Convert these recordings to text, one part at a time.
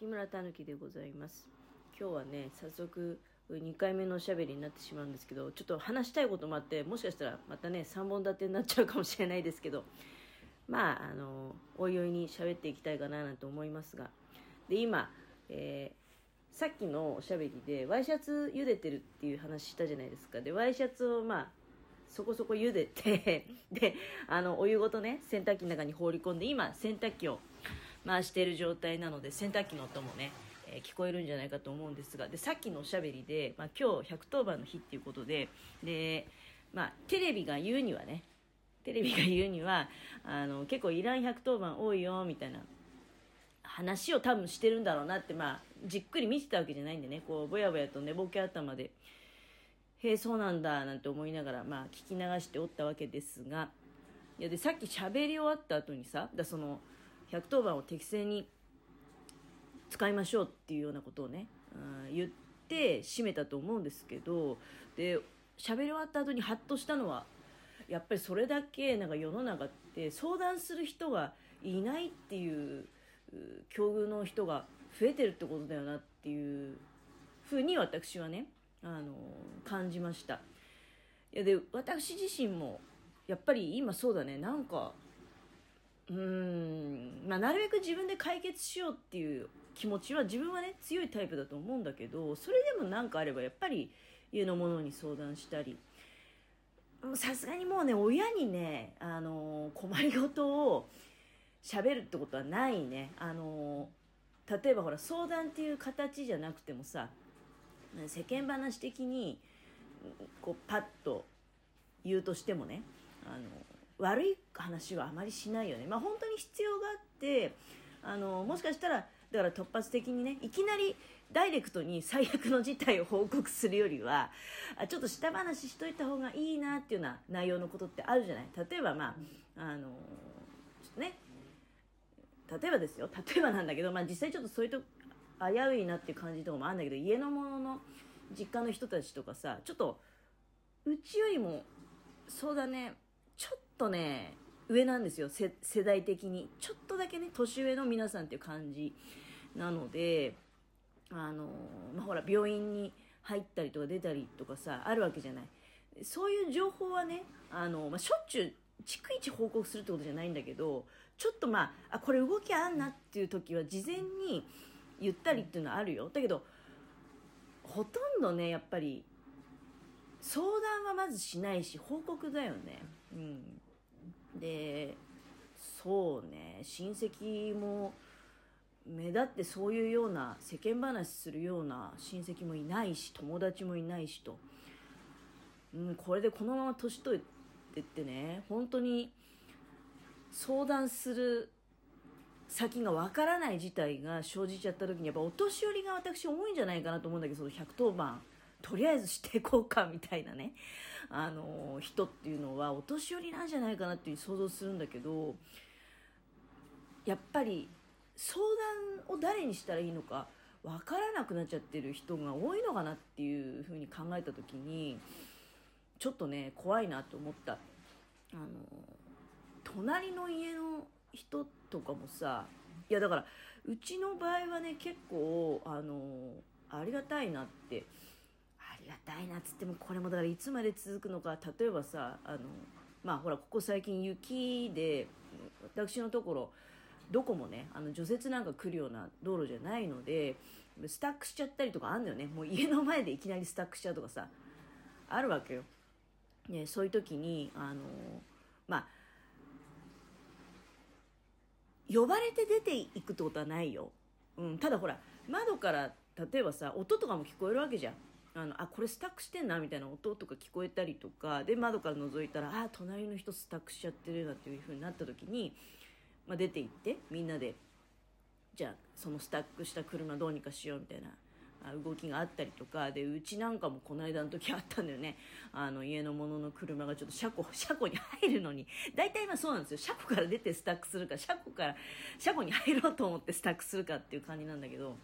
木村たぬきでございます。今日はね早速2回目のおしゃべりになってしまうんですけどちょっと話したいこともあってもしかしたらまたね3本立てになっちゃうかもしれないですけどまああのおいおいに喋っていきたいかななんて思いますが。で今、えー、さっきのおしゃべりでワイシャツ茹でてるっていう話したじゃないですか。でワイシャツをまあそこそこ茹でて であのお湯ごとね洗濯機の中に放り込んで今洗濯機を回している状態なので洗濯機の音もね、えー、聞こえるんじゃないかと思うんですがでさっきのおしゃべりで、まあ、今日110番の日っていうことでで、まあ、テレビが言うにはねテレビが言うにはあの結構イラン110番多いよみたいな話を多分してるんだろうなって、まあ、じっくり見てたわけじゃないんでねこうぼやぼやと寝ぼけ頭でへえそうなんだなんて思いながら、まあ、聞き流しておったわけですがいやでさっき喋り終わった後にさだその110番を適正に使いましょうっていうようなことをね、うん、言って締めたと思うんですけどで喋り終わった後にハッとしたのはやっぱりそれだけなんか世の中って相談する人がいないっていう境遇の人が増えてるってことだよなっていうふうに私はねあの感じました。いやで私自身もやっぱり今そうだね。なんかうーん、まあ、なるべく自分で解決しようっていう気持ちは自分はね強いタイプだと思うんだけどそれでも何かあればやっぱり家の者に相談したり。さすがにもうね親にね、あの困りごとを喋るってことはないね、あの例えばほら相談っていう形じゃなくてもさ世間話的にこうパッと言うとしてもねあの悪い話はあまりしないよね。まあ、本当に必要があってあのもしかしたらだから突発的にねいきなりダイレクトに最悪の事態を報告するよりはあちょっと下話しといた方がいいなっていうような内容のことってあるじゃない？例えばまああのね。例えばですよ。例えばなんだけど、まあ、実際ちょっとそういうと危ういなっていう感じとかもあるんだけど家の者の実家の人たちとかさちょっとうちよりもそうだね。ちょっとね上なんですよ世代的に。ちょっとだけね年上の皆さんっていう感じなのであの、まあ、ほら病院に入ったりとか出たりとかさあるわけじゃない。そういう情報はねあの、まあ、しょっちゅう逐一報告するってことじゃないんだけどちょっとまああこれ動きあんなっていう時は事前に言ったりっていうのはあるよ。だけどほとんどねやっぱり相談はまずしないし報告だよね。うん。でそうね。親戚も目立ってそういうような世間話するような親戚もいないし友達もいないしと、うん、これでこのまま年取ってってね本当に相談する先がわからない事態が生じちゃった時にやっぱお年寄りが私多いんじゃないかなと思うんだけどその110番。とりあえずしていこうかみたいなね。あの人っていうのはお年寄りなんじゃないかなっていう想像するんだけどやっぱり相談を誰にしたらいいのか分からなくなっちゃってる人が多いのかなっていうふうに考えた時にちょっとね怖いなと思った。あの隣の家の人とかもさいやだからうちの場合はね結構あのありがたいなってりがたいなっつってもこれもだからいつまで続くのか例えばさあのまあほらここ最近雪で私のところどこもねあの除雪なんか来るような道路じゃないのでスタックしちゃったりとかあんのよね。もう家の前でいきなりスタックしちゃうとかさあるわけよ、ね、そういう時にあのまあ呼ばれて出ていくってことはないよ、うん、ただほら窓から例えばさ音とかも聞こえるわけじゃん。あのあこれスタックしてんなみたいな音とか聞こえたりとかで窓から覗いたらあ隣の人スタックしちゃってるなっていう風になった時に、まあ、出て行ってみんなでじゃあそのスタックした車どうにかしようみたいな動きがあったりとかでうちなんかもこの間の時あったんだよね。あの家のものの車がちょっと車庫車庫に入るのに大体今そうなんですよ。車庫から出てスタックするか車庫から車庫に入ろうと思ってスタックするかっていう感じなんだけど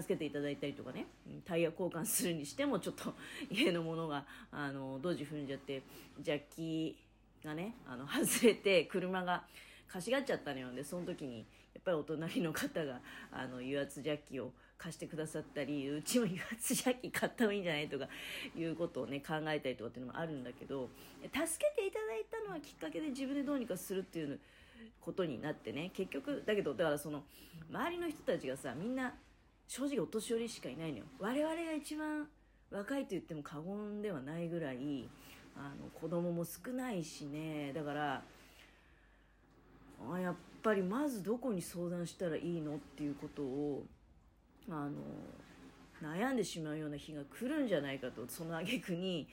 助けていただいたりとかね。タイヤ交換するにしてもちょっと 家のものがあのドジ踏んじゃってジャッキがねあの外れて車がかしがっちゃったのよ。でその時にやっぱりお隣の方があの油圧ジャッキを貸してくださったりうちも油圧ジャッキ買った方がいいんじゃないとかいうことをね考えたりとかっていうのもあるんだけど助けていただいたのはきっかけで自分でどうにかするっていうことになってね。結局だけどだからその周りの人たちがさみんな正直お年寄りしかいないのよ。我々が一番若いと言っても過言ではないぐらいあの子供も少ないしね。だからあやっぱりまずどこに相談したらいいのっていうことをあの悩んでしまうような日が来るんじゃないかとその挙句に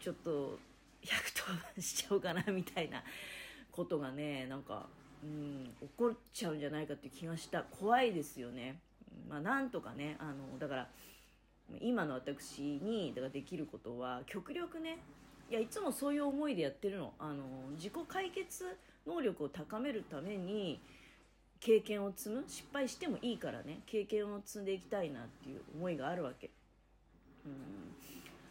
ちょっと110番しちゃおうかなみたいな ことがねなんか、うん、起こっちゃうんじゃないかっていう気がした。怖いですよね。まあ、なんとかねあのだから今の私にだからできることは極力ねいやいつもそういう思いでやってるの。あの自己解決能力を高めるために経験を積む失敗してもいいからね経験を積んでいきたいなっていう思いがあるわけ。うん。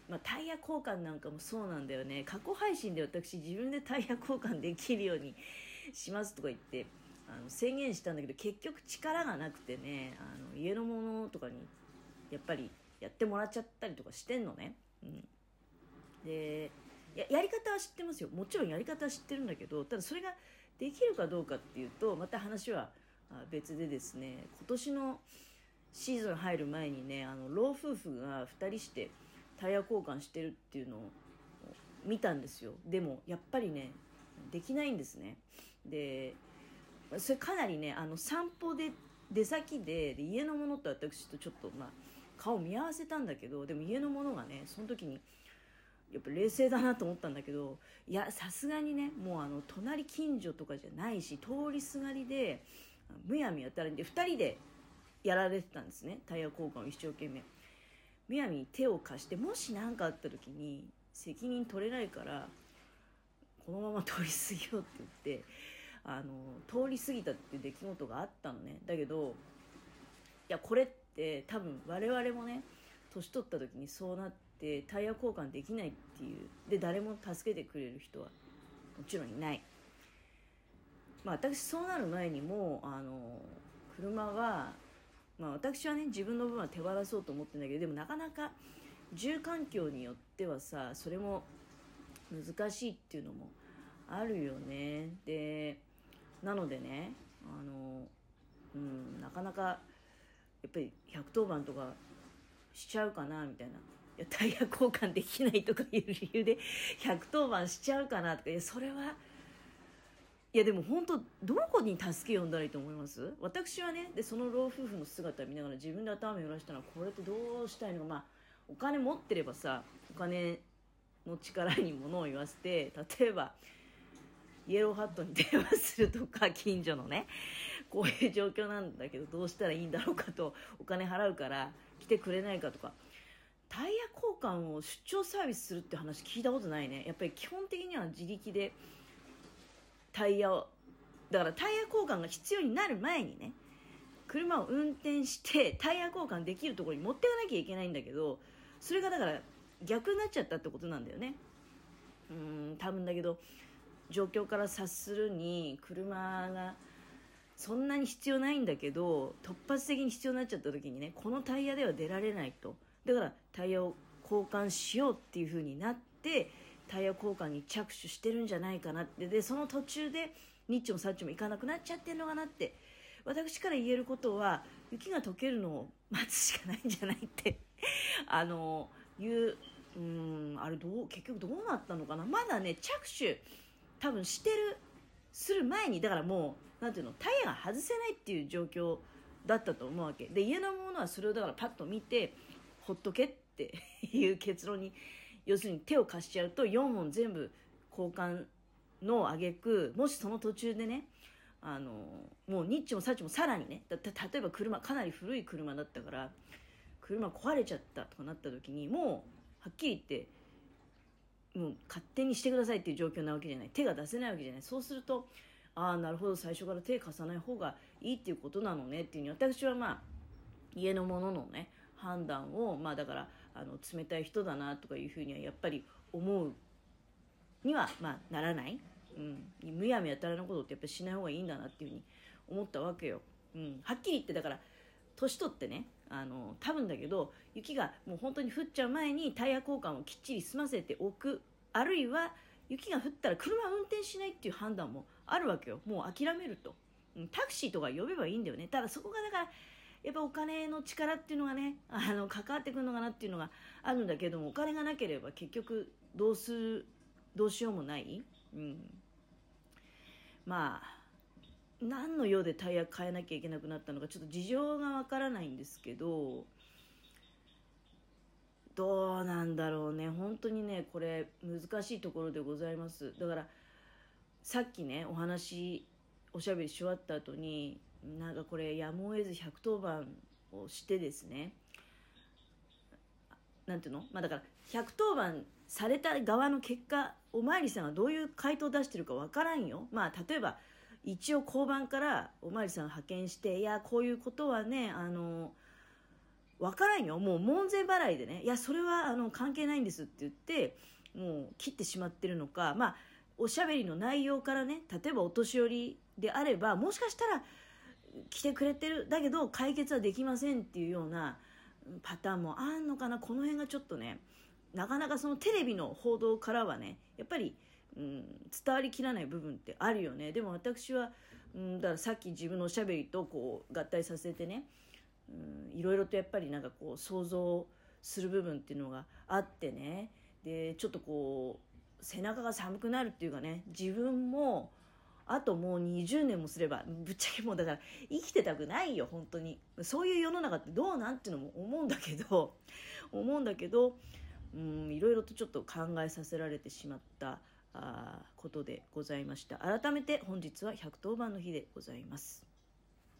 まあ、タイヤ交換なんかもそうなんだよね。過去配信で私自分でタイヤ交換できるようにしますとか言ってあの宣言したんだけど結局力がなくてねあの家のものとかにやっぱりやってもらっちゃったりとかしてんのね、うん、でややり方は知ってますよ。もちろんやり方は知ってるんだけどただそれができるかどうかっていうとまた話は別でですね今年のシーズン入る前にねあの老夫婦が2人してタイヤ交換してるっていうのを見たんですよ。でもやっぱりねできないんですね。でそれかなりねあの散歩で出先で家のものと私とちょっとまあ顔見合わせたんだけどでも家のものがねその時にやっぱ冷静だなと思ったんだけどいやさすがにねもうあの隣近所とかじゃないし通りすがりでむやみやたらにで2人でやられてたんですね。タイヤ交換を一生懸命。むやみに手を貸してもし何かあった時に責任取れないからこのまま通り過ぎようって言ってあの通り過ぎたっていう出来事があったのね。だけどいやこれって多分我々もね年取った時にそうなってタイヤ交換できないっていう。で誰も助けてくれる人はもちろんいない。まあ私そうなる前にもあの車はまあ私はね自分の分は手放そうと思ってんだけどでもなかなか住環境によってはさそれも難しいっていうのもあるよね。でなのでねあのうんなかなかやっぱり110番とかしちゃうかなみたいな。いやタイヤ交換できないとかいう理由で110番しちゃうかなとか。いやそれはいやでも本当どこに助け呼んだらいいと思います？私はねでその老夫婦の姿を見ながら自分で頭を揺らしたのはこれってどうしたいのか。まあお金持ってればさお金の力に物を言わせて例えばイエローハットに電話するとか近所のね こういう状況なんだけどどうしたらいいんだろうかとお金払うから来てくれないかとか。タイヤ交換を出張サービスするって話聞いたことないね。やっぱり基本的には自力でタイヤをだからタイヤ交換が必要になる前にね車を運転してタイヤ交換できるところに持っていかなきゃいけないんだけどそれがだから逆になっちゃったってことなんだよね。うん多分だけど状況から察するに車がそんなに必要ないんだけど突発的に必要になっちゃった時にねこのタイヤでは出られないと。だからタイヤを交換しようっていう風になってタイヤ交換に着手してるんじゃないかなって。でその途中でニッチもサッチも行かなくなっちゃってるのかなって。私から言えることは雪が溶けるのを待つしかないんじゃないって。あのいううんあれどう結局どうなったのかな。まだね着手多分してるする前にだからもうなんていうのタイヤが外せないっていう状況だったと思うわけ。で家のものはそれをだからパッと見てほっとけって いう結論に要するに手を貸しちゃうと4本全部交換のあげくもしその途中でねあのもうニッチもサッチもさらにねだ例えば車かなり古い車だったから車壊れちゃったとかなった時にもうはっきり言ってもう勝手にしてくださいっていう状況なわけじゃない。手が出せないわけじゃない。そうするとああなるほど最初から手貸さない方がいいっていうことなのねっていうに私はまあ家のもののね判断をまあだからあの冷たい人だなとかいうふうにはやっぱり思うにはまあならない、うん、むやみやたらなことってやっぱりしない方がいいんだなっていうふうに思ったわけよ。うん、はっきり言ってだから年取ってねあの多分だけど雪がもう本当に降っちゃう前にタイヤ交換をきっちり済ませておく。あるいは雪が降ったら車運転しないっていう判断もあるわけよ。もう諦めると、うん、タクシーとか呼べばいいんだよね。ただそこがだからやっぱお金の力っていうのがねあの関わってくるのかなっていうのがあるんだけどもお金がなければ結局どうするどうしようもない、うん、まあ何の用でタイヤ変えなきゃいけなくなったのかちょっと事情がわからないんですけどどうなんだろうね。本当にねこれ難しいところでございます。だからさっきねお話おしゃべりし終わった後になんかこれやむを得ず110番をしてですねなんていうの？まあだから110番された側の結果お巡りさんがどういう回答を出してるかわからんよ。まあ例えば一応交番からお巡りさん派遣していやこういうことはねあの分からんよ。もう門前払いでねいやそれはあの関係ないんですって言ってもう切ってしまってるのかまあおしゃべりの内容からね例えばお年寄りであればもしかしたら来てくれてるだけど解決はできませんっていうようなパターンもあんのかな。この辺がちょっとねなかなかそのテレビの報道からはねやっぱり、うん、伝わりきらない部分ってあるよね。でも私は、うん、だからさっき自分のおしゃべりとこう合体させてね、うん、いろいろとやっぱりなんかこう想像する部分っていうのがあってね。でちょっとこう背中が寒くなるっていうかね。自分もあともう20年もすればぶっちゃけもうだから生きてたくないよ本当に。そういう世の中ってどうなんていうのも思うんだけど思うんだけどうんいろいろとちょっと考えさせられてしまった。あことでございました。改めて本日は110番の日でございます。